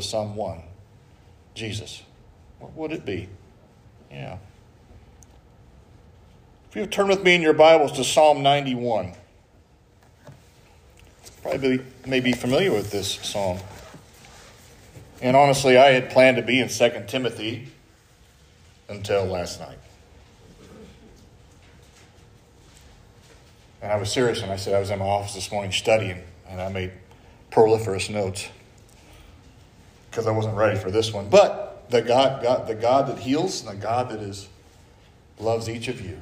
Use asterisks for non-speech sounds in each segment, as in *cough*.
someone, Jesus, what would it be? Yeah. If you turn with me in your Bibles to Psalm 91, probably may be familiar with this psalm. And honestly, I had planned to be in 2 Timothy until last night. And I was serious, and I said I was in my office this morning studying, and I made proliferous notes because I wasn't ready for this one. But the God, God, the God that heals, and the God that is loves each of you,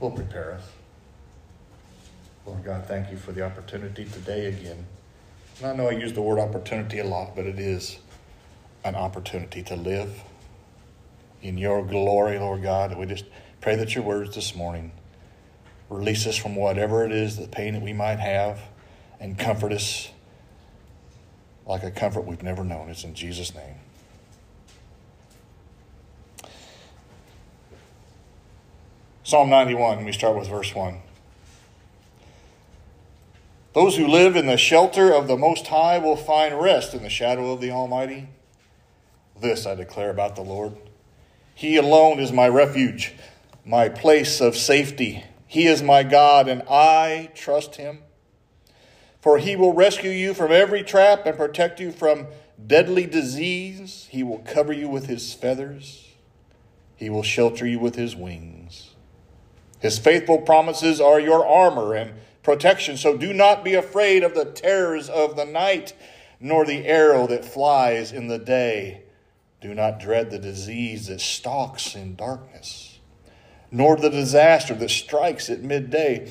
will prepare us. Lord God, thank you for the opportunity today again. And I know I use the word opportunity a lot, but it is an opportunity to live in your glory, Lord God. We just pray that your words this morning release us from whatever it is, the pain that we might have, and comfort us like a comfort we've never known. It's in Jesus' name. Psalm 91, we start with verse 1. Those who live in the shelter of the Most High will find rest in the shadow of the Almighty. This I declare about the Lord. He alone is my refuge, my place of safety. He is my God, and I trust him. For he will rescue you from every trap and protect you from deadly disease. He will cover you with his feathers, he will shelter you with his wings. His faithful promises are your armor and protection. So do not be afraid of the terrors of the night, nor the arrow that flies in the day. Do not dread the disease that stalks in darkness, nor the disaster that strikes at midday.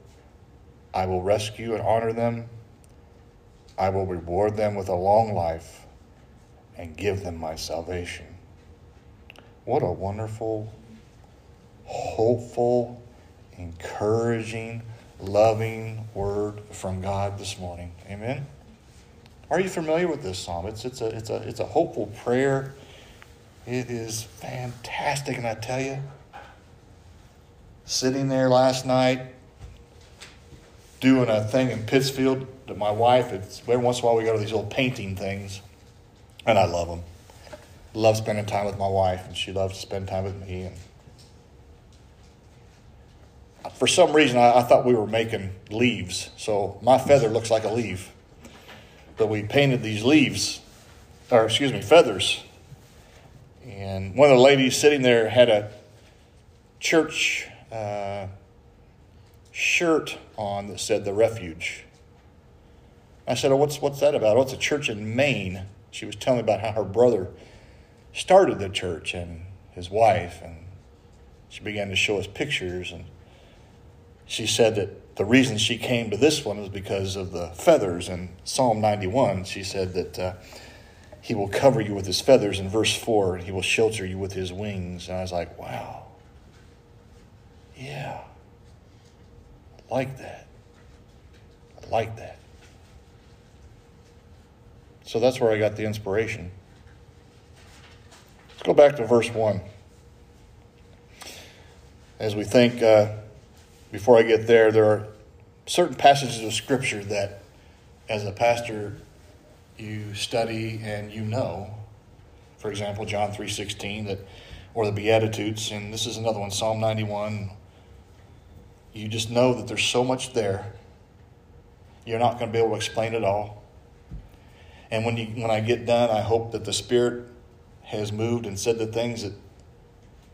I will rescue and honor them. I will reward them with a long life and give them my salvation. What a wonderful, hopeful, encouraging, loving word from God this morning. Amen. Are you familiar with this psalm? It's, it's, a, it's, a, it's a hopeful prayer. It is fantastic. And I tell you, sitting there last night doing a thing in Pittsfield that my wife, it's, every once in a while we go to these little painting things, and I love them. Love spending time with my wife, and she loves to spend time with me. And for some reason, I, I, thought we were making leaves. So my feather looks like a leaf. But we painted these leaves, or excuse me, feathers. And one of the ladies sitting there had a church uh, shirt on that said the refuge. I said, oh, what's, what's that about? Oh, it's a church in Maine. She was telling me about how her brother started the church and his wife. And she began to show us pictures. And she said that the reason she came to this one was because of the feathers. In Psalm 91, she said that uh, he will cover you with his feathers in verse 4, and he will shelter you with his wings. And I was like, wow. Yeah. Like that. I like that. So that's where I got the inspiration. Let's go back to verse 1. As we think, uh, before I get there, there are certain passages of Scripture that, as a pastor, you study and you know. For example, John three sixteen that, or the Beatitudes, and this is another one, Psalm ninety one. You just know that there's so much there. You're not going to be able to explain it all. And when you when I get done, I hope that the Spirit has moved and said the things that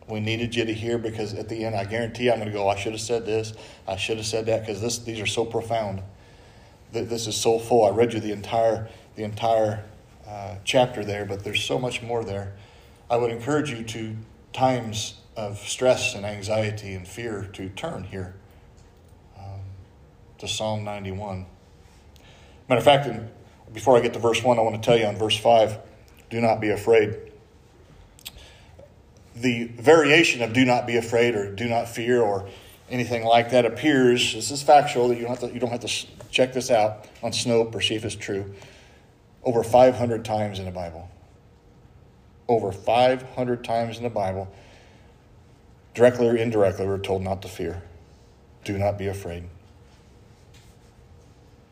we needed you to hear because at the end, I guarantee I'm going to go, I should have said this, I should have said that because this, these are so profound. This is so full. I read you the entire, the entire uh, chapter there, but there's so much more there. I would encourage you to times of stress and anxiety and fear to turn here to Psalm 91. Matter of fact, before I get to verse 1, I want to tell you on verse 5 do not be afraid. The variation of do not be afraid or do not fear or anything like that appears, this is factual, you don't have to, you don't have to check this out on Snopes or see if it's true, over 500 times in the Bible. Over 500 times in the Bible, directly or indirectly, we're told not to fear. Do not be afraid.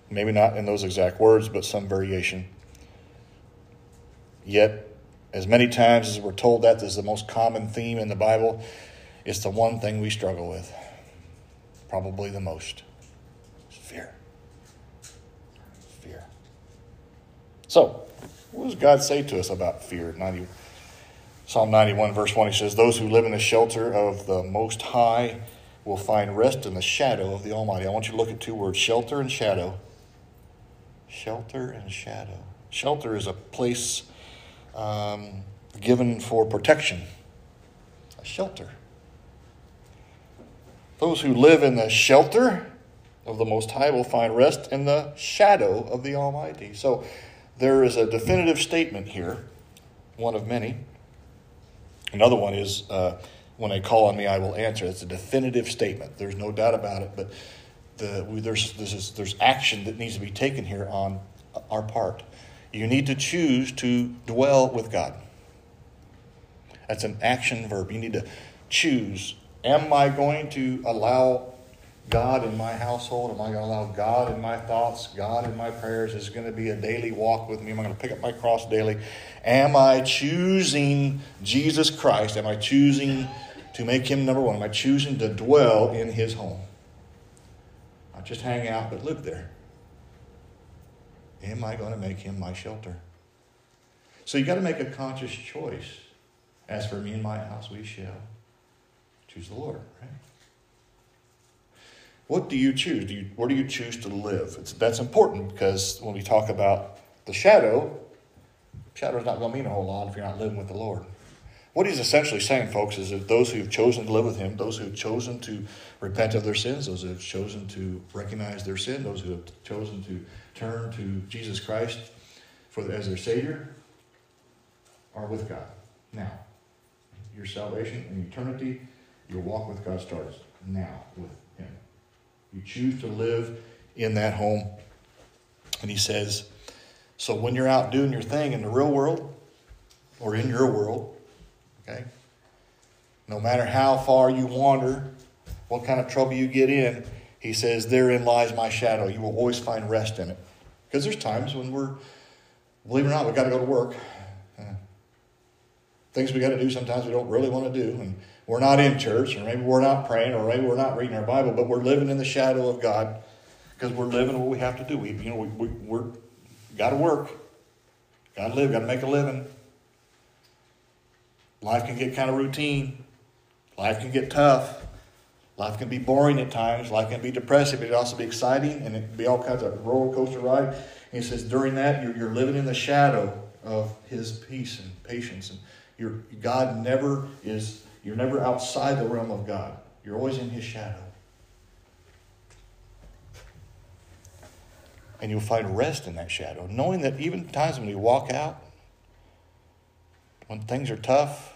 Maybe not in those exact words, but some variation. Yet, as many times as we're told that this is the most common theme in the Bible, it's the one thing we struggle with. Probably the most. fear. Fear. So, what does God say to us about fear? 90, Psalm 91, verse 1, he says, Those who live in the shelter of the Most High will find rest in the shadow of the Almighty. I want you to look at two words shelter and shadow. Shelter and shadow. Shelter is a place um, given for protection, a shelter. Those who live in the shelter of the Most High will find rest in the shadow of the Almighty. So there is a definitive statement here, one of many. Another one is, uh, when they call on me, I will answer. It's a definitive statement. There's no doubt about it. But the, there's, there's, there's action that needs to be taken here on our part. You need to choose to dwell with God. That's an action verb. You need to choose. Am I going to allow God in my household? Am I going to allow God in my thoughts, God in my prayers? Is going to be a daily walk with me? Am I going to pick up my cross daily? Am I choosing Jesus Christ? Am I choosing to make him number one? Am I choosing to dwell in his home? Just hang out, but live there. Am I going to make him my shelter? So you got to make a conscious choice. As for me and my house, we shall choose the Lord, right? What do you choose? Do you, where do you choose to live? It's, that's important because when we talk about the shadow, shadow is not going to mean a whole lot if you're not living with the Lord. What he's essentially saying, folks, is that those who have chosen to live with him, those who have chosen to repent of their sins, those who have chosen to recognize their sin, those who have chosen to turn to Jesus Christ for as their Savior, are with God. Now, your salvation and eternity, your walk with God starts now with Him. You choose to live in that home. And He says, so when you're out doing your thing in the real world or in your world, okay, no matter how far you wander, what kind of trouble you get in, he says, Therein lies my shadow. You will always find rest in it. Because there's times when we're, believe it or not, we've got to go to work. Things we got to do sometimes we don't really want to do. And we're not in church, or maybe we're not praying, or maybe we're not reading our Bible, but we're living in the shadow of God because we're living what we have to do. We, you know, we, we, we're got to work, got to live, got to make a living. Life can get kind of routine. Life can get tough. Life can be boring at times. Life can be depressive. It can also be exciting, and it can be all kinds of roller coaster ride. And he says during that you're, you're living in the shadow of His peace and patience, and your God never is. You're never outside the realm of God. You're always in His shadow, and you'll find rest in that shadow, knowing that even times when you walk out, when things are tough,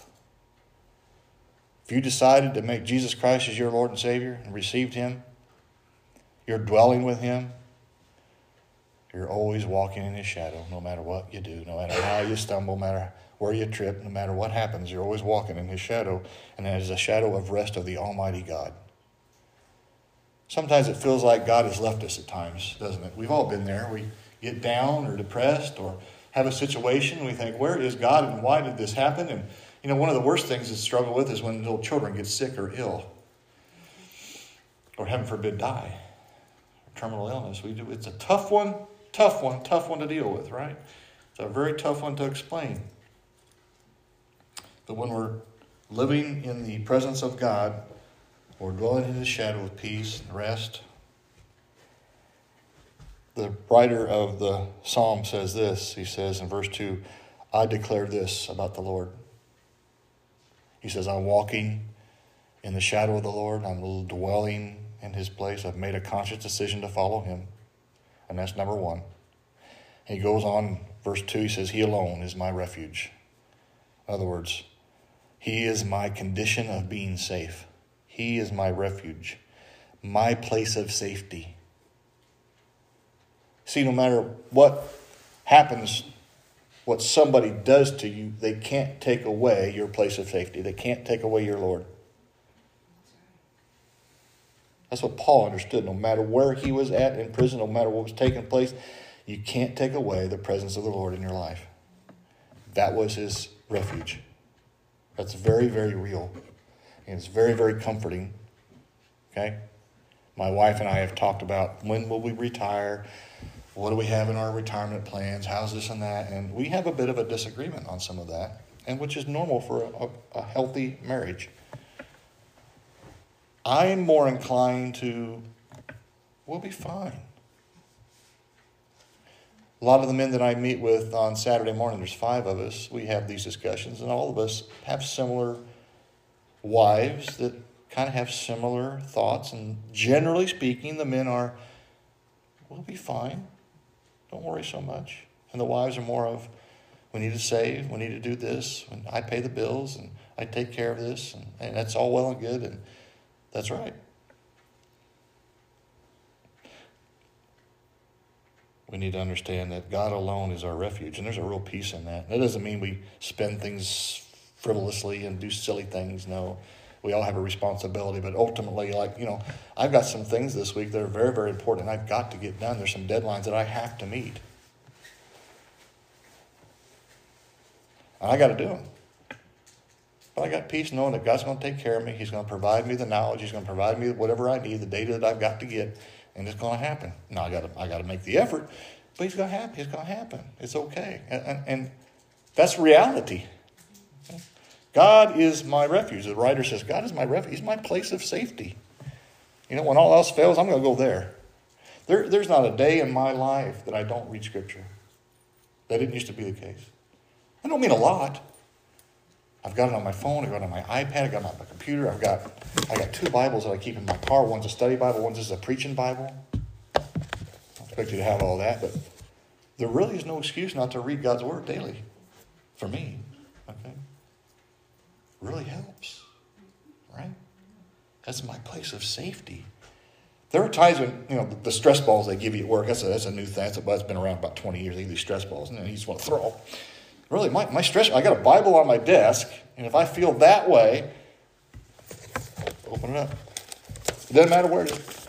if you decided to make Jesus Christ as your Lord and Savior and received Him, you're dwelling with Him, you're always walking in His shadow no matter what you do, no matter how you stumble, no matter where you trip, no matter what happens, you're always walking in His shadow, and that is a shadow of rest of the Almighty God. Sometimes it feels like God has left us at times, doesn't it? We've all been there. We get down or depressed or have a situation, and we think, where is God and why did this happen? And you know, one of the worst things to struggle with is when little children get sick or ill, or heaven forbid die, terminal illness. We do. It's a tough one, tough one, tough one to deal with, right? It's a very tough one to explain. But when we're living in the presence of God, we're dwelling in His shadow of peace and rest. The writer of the psalm says this. He says in verse 2 I declare this about the Lord. He says, I'm walking in the shadow of the Lord. I'm dwelling in his place. I've made a conscious decision to follow him. And that's number one. He goes on, verse 2, he says, He alone is my refuge. In other words, He is my condition of being safe. He is my refuge, my place of safety. See, no matter what happens, what somebody does to you, they can't take away your place of safety. They can't take away your Lord. That's what Paul understood. No matter where he was at in prison, no matter what was taking place, you can't take away the presence of the Lord in your life. That was his refuge. That's very, very real. And it's very, very comforting. Okay? My wife and I have talked about when will we retire? What do we have in our retirement plans? How's this and that? And we have a bit of a disagreement on some of that, and which is normal for a, a healthy marriage. I'm more inclined to, we'll be fine. A lot of the men that I meet with on Saturday morning, there's five of us, we have these discussions, and all of us have similar wives that kind of have similar thoughts. And generally speaking, the men are, we'll be fine. Don't worry so much. And the wives are more of, we need to save, we need to do this, and I pay the bills, and I take care of this, and, and that's all well and good. And that's right. We need to understand that God alone is our refuge, and there's a real peace in that. That doesn't mean we spend things frivolously and do silly things. No, we all have a responsibility, but ultimately, like, you know, I've got some things this week that are very, very important, and I've got to get done. There's some deadlines that I have to meet. And I got to do them. But I got peace knowing that God's going to take care of me. He's going to provide me the knowledge. He's going to provide me whatever I need, the data that I've got to get, and it's going to happen. Now I got to I got to make the effort, but He's going to happen. It's going to happen. It's okay, and, and, and that's reality. God is my refuge. The writer says, God is my refuge. He's my place of safety. You know, when all else fails, I'm going to go there. there. There's not a day in my life that I don't read Scripture. That didn't used to be the case. I don't mean a lot. I've got it on my phone. I've got it on my iPad. I've got it on my computer. I've got I got two Bibles that I keep in my car. One's a study Bible. One's just a preaching Bible. I expect you to have all that, but there really is no excuse not to read God's Word daily. For me, really helps, right? That's my place of safety. There are times when you know the, the stress balls they give you at work. That's a, that's a new thing. That's, a, that's been around about twenty years. They give these stress balls, and you just want to throw. Really, my, my stress, I got a Bible on my desk, and if I feel that way, open it up. It doesn't matter where it is.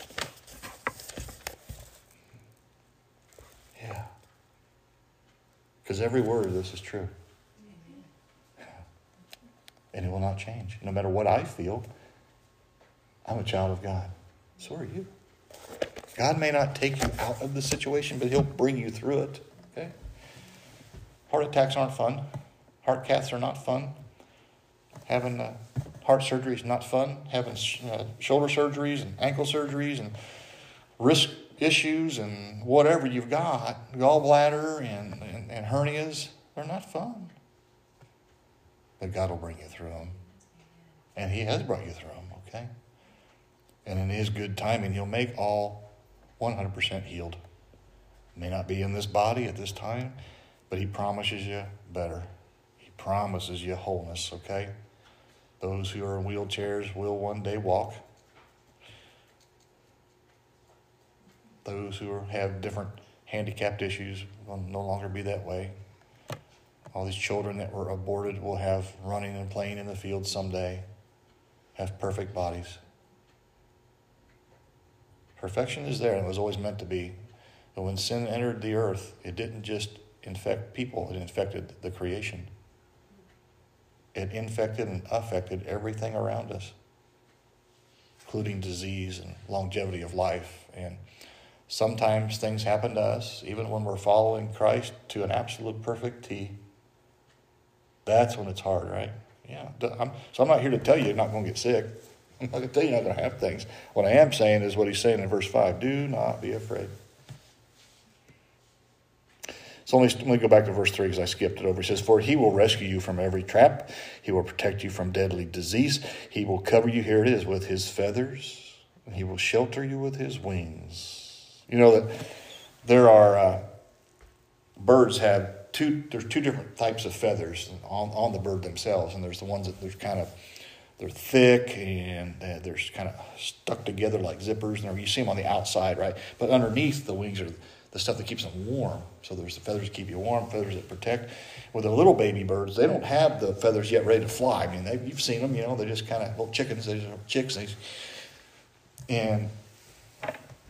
Yeah. Because every word of this is true. And it will not change. No matter what I feel, I'm a child of God. So are you. God may not take you out of the situation, but He'll bring you through it. Okay? Heart attacks aren't fun. Heart caths are not fun. Having uh, heart surgery is not fun. Having uh, shoulder surgeries and ankle surgeries and risk issues and whatever you've got, gallbladder and, and, and hernias, they're not fun. But God will bring you through them. And He has brought you through them, okay? And in His good timing, He'll make all 100% healed. May not be in this body at this time, but he promises you better. He promises you wholeness, okay? Those who are in wheelchairs will one day walk. Those who have different handicapped issues will no longer be that way. All these children that were aborted will have running and playing in the field someday, have perfect bodies. Perfection is there and it was always meant to be. But when sin entered the earth, it didn't just infect people, it infected the creation. It infected and affected everything around us, including disease and longevity of life. And sometimes things happen to us, even when we're following Christ to an absolute perfect T. That's when it's hard, right? Yeah. I'm, so I'm not here to tell you you're not going to get sick. I'm not going to tell you you're not going to have things. What I am saying is what he's saying in verse 5 do not be afraid. So let me, let me go back to verse 3 because I skipped it over. He says, For he will rescue you from every trap, he will protect you from deadly disease, he will cover you, here it is, with his feathers, and he will shelter you with his wings. You know that there are, uh, birds have two, there's two different types of feathers on, on the bird themselves, and there's the ones that there's kind of, they're thick and they're kind of stuck together like zippers. And you see them on the outside, right? But underneath the wings are the stuff that keeps them warm. So there's the feathers that keep you warm, feathers that protect. With the little baby birds, they don't have the feathers yet ready to fly. I mean, you've seen them, you know, they're just kind of little chickens, they're chicks. They, and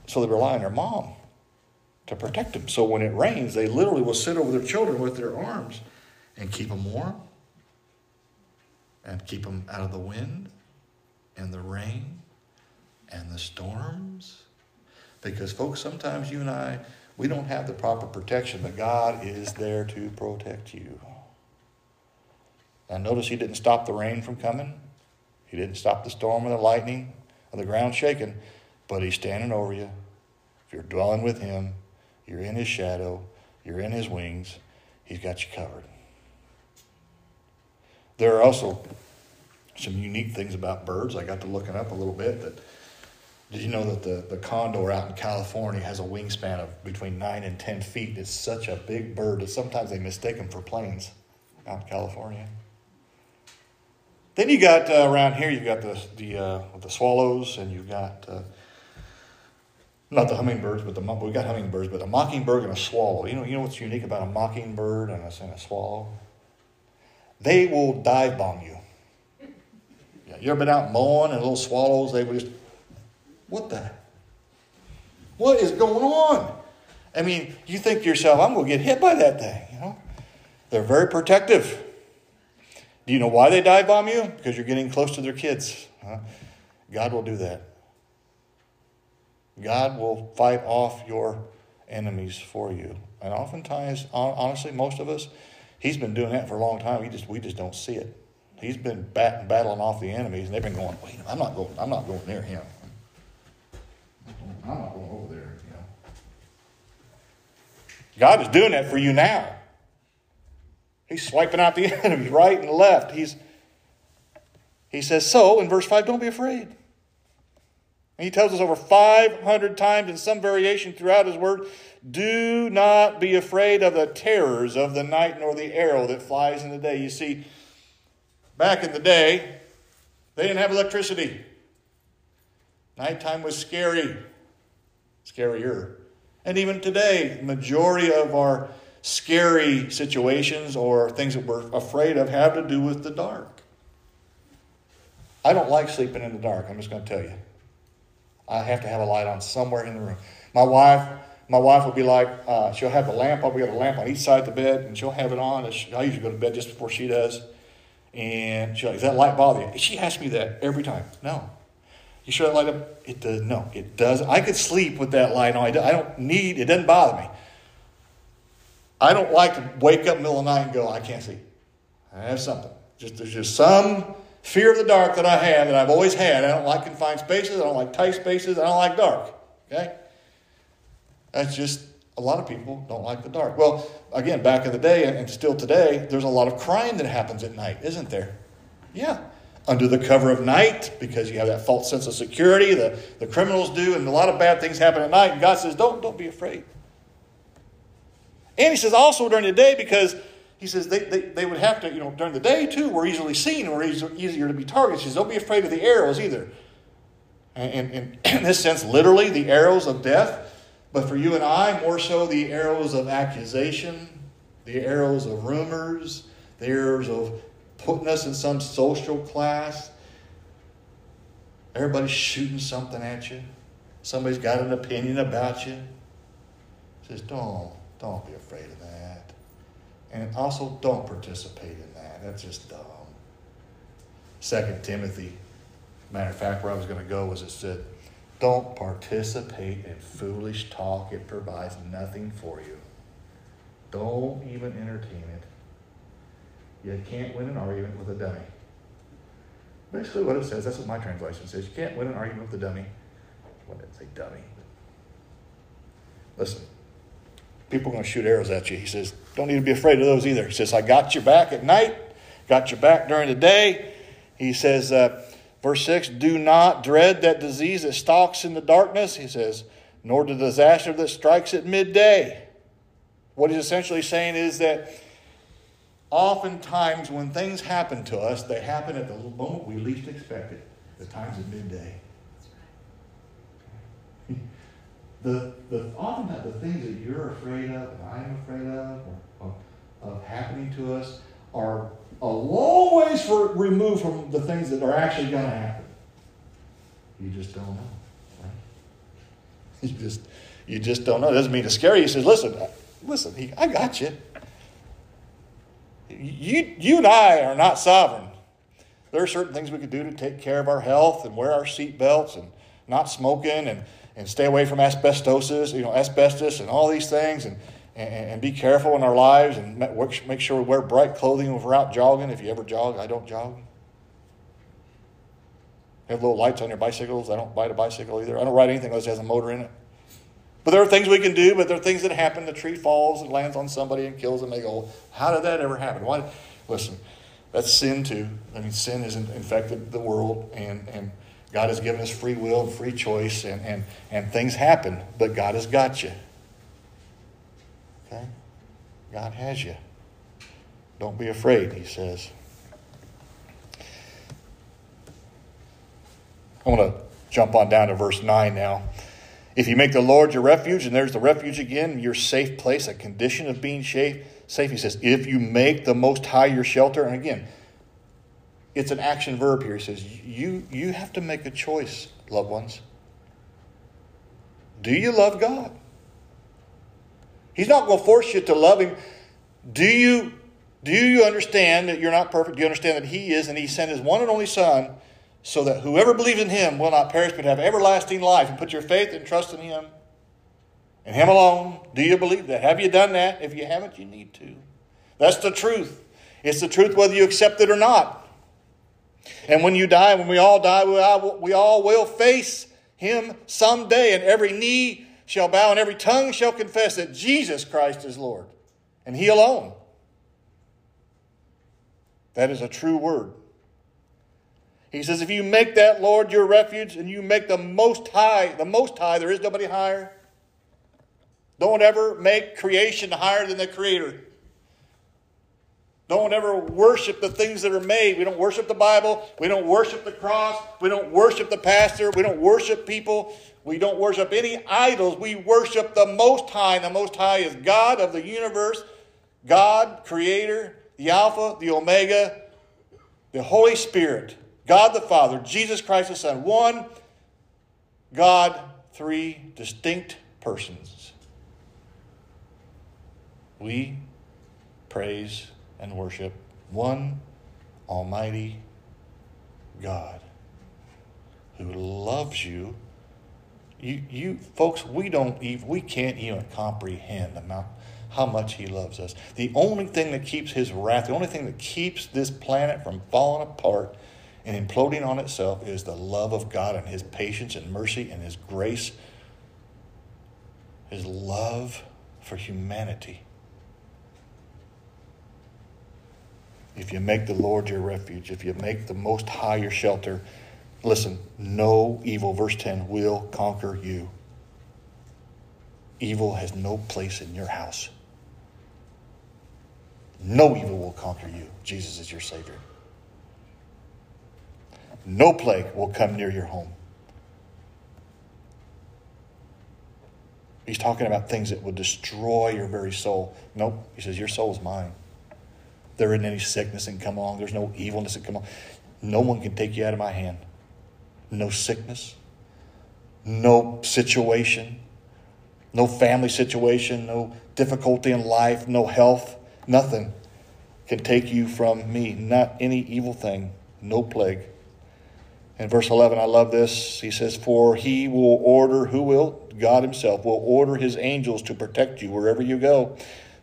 so they rely on their mom to protect them. So when it rains, they literally will sit over their children with their arms and keep them warm and keep them out of the wind and the rain and the storms. Because, folks, sometimes you and I, we don't have the proper protection, but God is there to protect you. And notice He didn't stop the rain from coming, He didn't stop the storm or the lightning or the ground shaking, but He's standing over you. If you're dwelling with Him, you're in His shadow, you're in His wings, He's got you covered. There are also some unique things about birds. I got to looking up a little bit that did you know that the, the condor out in California has a wingspan of between 9 and 10 feet? It's such a big bird that sometimes they mistake them for planes out in California. Then you got uh, around here, you've got the, the, uh, the swallows, and you've got uh, not the hummingbirds, but the we got hummingbirds, but a mockingbird and a swallow. You know, you know what's unique about a mockingbird and a, and a swallow? They will dive bomb you. Yeah, you ever been out mowing and little swallows? They will just what the? What is going on? I mean, you think to yourself, I'm going to get hit by that thing, you know? They're very protective. Do you know why they dive bomb you? Because you're getting close to their kids. Huh? God will do that. God will fight off your enemies for you. And oftentimes, honestly, most of us, He's been doing that for a long time. We just we just don't see it. He's been bat- battling off the enemies, and they've been going, "Wait, I'm not going. I'm not going near him. I'm not going over there, you know. God is doing that for you now. He's swiping out the *laughs* enemy right and left. He's he says, so in verse 5, don't be afraid. And he tells us over 500 times in some variation throughout his word, do not be afraid of the terrors of the night nor the arrow that flies in the day. You see, back in the day, they didn't have electricity. Nighttime was scary scarier. And even today, majority of our scary situations or things that we're afraid of have to do with the dark. I don't like sleeping in the dark. I'm just going to tell you. I have to have a light on somewhere in the room. My wife, my wife will be like, uh, she'll have the lamp on. We got a lamp on each side of the bed, and she'll have it on. I usually go to bed just before she does. And she'll like, "Does that light bother you?" She asks me that every time. No, you sure that light up? It does. No, it does. I could sleep with that light on. I don't need. It doesn't bother me. I don't like to wake up in the middle of the night and go, I can't see. I have something. Just there's just some fear of the dark that I have that I've always had. I don't like confined spaces. I don't like tight spaces. I don't like dark. Okay. That's just a lot of people don't like the dark. Well, again, back in the day and still today, there's a lot of crime that happens at night, isn't there? Yeah under the cover of night because you have that false sense of security. The, the criminals do, and a lot of bad things happen at night. And God says, don't, don't be afraid. And he says also during the day because he says they, they, they would have to, you know, during the day too, we're easily seen, we're easier to be targeted. He says, don't be afraid of the arrows either. And, and, and *clears throat* in this sense, literally the arrows of death. But for you and I, more so the arrows of accusation, the arrows of rumors, the arrows of putting us in some social class. Everybody's shooting something at you. Somebody's got an opinion about you. He Says, don't, don't be afraid of that. And also, don't participate in that. That's just dumb. Second Timothy, matter of fact, where I was going to go was it said, don't participate in foolish talk. It provides nothing for you. Don't even entertain it. You can't win an argument with a dummy. Basically, what it says, that's what my translation says. You can't win an argument with a dummy. What did it say, dummy? Listen, people are going to shoot arrows at you. He says, don't need to be afraid of those either. He says, I got your back at night, got your back during the day. He says, uh, verse 6, do not dread that disease that stalks in the darkness. He says, nor the disaster that strikes at midday. What he's essentially saying is that oftentimes when things happen to us, they happen at the moment we least expect it, the times of midday. The, the oftentimes the things that you're afraid of and I'm afraid of, of, of happening to us are a long ways for, removed from the things that are actually going to happen. You just don't know. Right? *laughs* You just you just don't know. It doesn't mean to scare you. He says, listen, uh, listen, he, I got you you, you and I are not sovereign. There are certain things we could do to take care of our health and wear our seat belts and not smoking and, and stay away from asbestosis, you know, asbestos and all these things and, and, and be careful in our lives and make sure we wear bright clothing when we're out jogging. If you ever jog, I don't jog. Have little lights on your bicycles. I don't ride a bicycle either. I don't ride anything unless it has a motor in it. But there are things we can do, but there are things that happen. The tree falls and lands on somebody and kills them. They go, How did that ever happen? Why? Listen, that's sin too. I mean, sin has infected the world, and, and God has given us free will and free choice, and, and, and things happen, but God has got you. Okay? God has you. Don't be afraid, he says. I want to jump on down to verse 9 now. If you make the Lord your refuge, and there's the refuge again, your safe place, a condition of being safe. Safe, he says, if you make the Most High your shelter, and again, it's an action verb here. He says, you, you have to make a choice, loved ones. Do you love God? He's not going to force you to love Him. Do you, do you understand that you're not perfect? Do you understand that He is, and He sent His one and only Son so that whoever believes in him will not perish but have everlasting life. And put your faith and trust in him and him alone. Do you believe that? Have you done that? If you haven't, you need to. That's the truth. It's the truth whether you accept it or not. And when you die, when we all die, we all, will face him someday, and every knee shall bow and every tongue shall confess that Jesus Christ is Lord, and he alone. That is a true word. He says, if you make that Lord your refuge and you make the most high, the most high, there is nobody higher. Don't ever make creation higher than the Creator. Don't ever worship the things that are made. We don't worship the Bible. We don't worship the cross. We don't worship the pastor. We don't worship people. We don't worship any idols. We worship the Most High. And the Most High is God of the universe, God, Creator, the Alpha, the Omega, the Holy Spirit. God the Father, Jesus Christ the Son, one God, three distinct persons. We praise and worship one Almighty God who loves you. You, you folks, we don't even, we can't even comprehend how much He loves us. The only thing that keeps His wrath, the only thing that keeps this planet from falling apart and imploding on itself is the love of God and His patience and mercy and His grace, His love for humanity. If you make the Lord your refuge, if you make the Most High your shelter, listen, no evil, verse 10, will conquer you. Evil has no place in your house. No evil will conquer you. Jesus is your Savior. No plague will come near your home. He's talking about things that will destroy your very soul. Nope. He says, Your soul is mine. There isn't any sickness can come along. There's no evilness that come along. No one can take you out of my hand. No sickness. No situation. No family situation. No difficulty in life. No health. Nothing can take you from me. Not any evil thing. No plague. In verse 11, I love this. He says, For he will order, who will? God himself will order his angels to protect you wherever you go.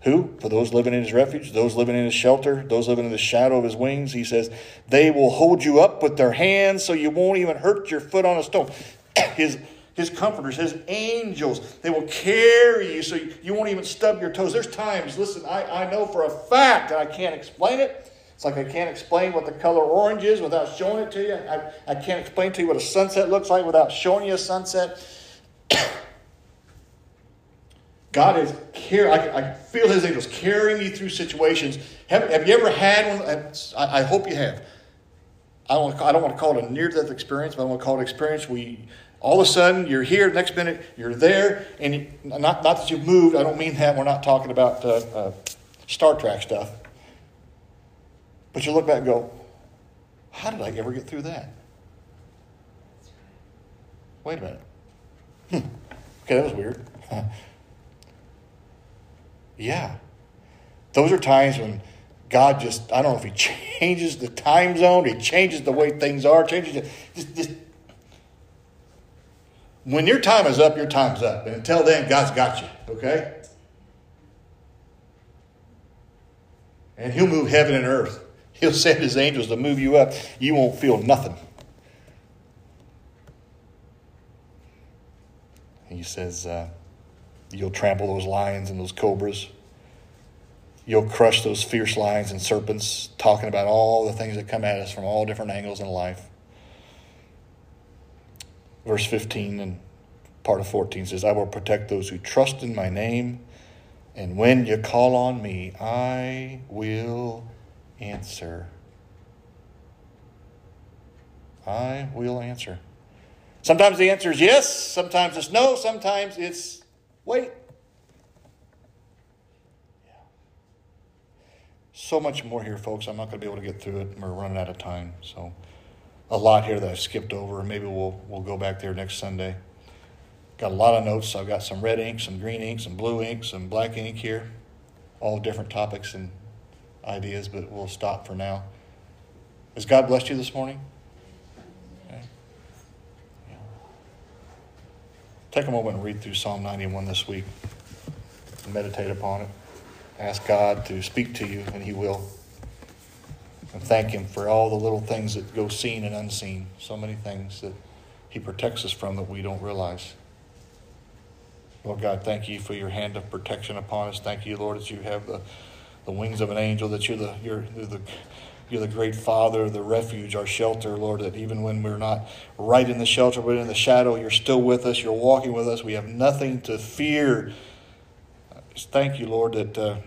Who? For those living in his refuge, those living in his shelter, those living in the shadow of his wings. He says, They will hold you up with their hands so you won't even hurt your foot on a stone. *clears throat* his, his comforters, his angels, they will carry you so you won't even stub your toes. There's times, listen, I, I know for a fact, and I can't explain it. It's like I can't explain what the color orange is without showing it to you. I, I can't explain to you what a sunset looks like without showing you a sunset. *clears throat* God is care. I, feel His angels carrying me through situations. Have, have you ever had one? I, I hope you have. I don't, I don't want to call it a near-death experience, but I want to call it an experience you, all of a sudden you're here, next minute you're there, and not, not that you've moved. I don't mean that. We're not talking about uh, uh, Star Trek stuff. But you look back and go, how did I ever get through that? Wait a minute. Hmm. *laughs* Okay, that was weird. *laughs* Yeah. Those are times when God just, I don't know if He *laughs* changes the time zone, He changes the way things are, changes it. Just, just, when your time is up, your time's up. And until then, God's got you, okay? And He'll move heaven and earth. He'll *laughs* send His angels to move you up. You won't feel nothing. He says, uh, You'll trample those lions and those cobras. You'll crush those fierce lions and serpents, talking about all the things that come at us from all different angles in life. Verse 15 and part of 14 says, I will protect those who trust in my name, and when you call on me, I will answer. I will answer. Sometimes the answer is yes, sometimes it's no, sometimes it's Wait. Yeah. So much more here, folks. I'm not going to be able to get through it. We're running out of time. So, a lot here that I've skipped over. Maybe we'll we'll go back there next Sunday. Got a lot of notes. I've got some red ink, some green ink, some blue ink, some black ink here. All different topics and ideas, but we'll stop for now. Has God blessed you this morning? Take a moment and read through Psalm 91 this week. Meditate upon it. Ask God to speak to you, and He will. And thank Him for all the little things that go seen and unseen. So many things that He protects us from that we don't realize. Lord God, thank you for your hand of protection upon us. Thank you, Lord, that you have the, the wings of an angel, that you're the, you're, you're the you're the great Father, the refuge, our shelter, Lord, that even when we're not right in the shelter, but in the shadow, you're still with us. You're walking with us. We have nothing to fear. Just thank you, Lord, that uh,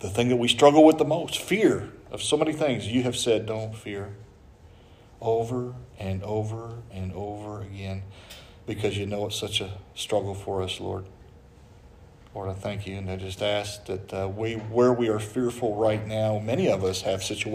the thing that we struggle with the most, fear of so many things, you have said, don't fear. Over and over and over again, because you know it's such a struggle for us, Lord. Lord, I thank you, and I just ask that uh, we, where we are fearful right now, many of us have situations.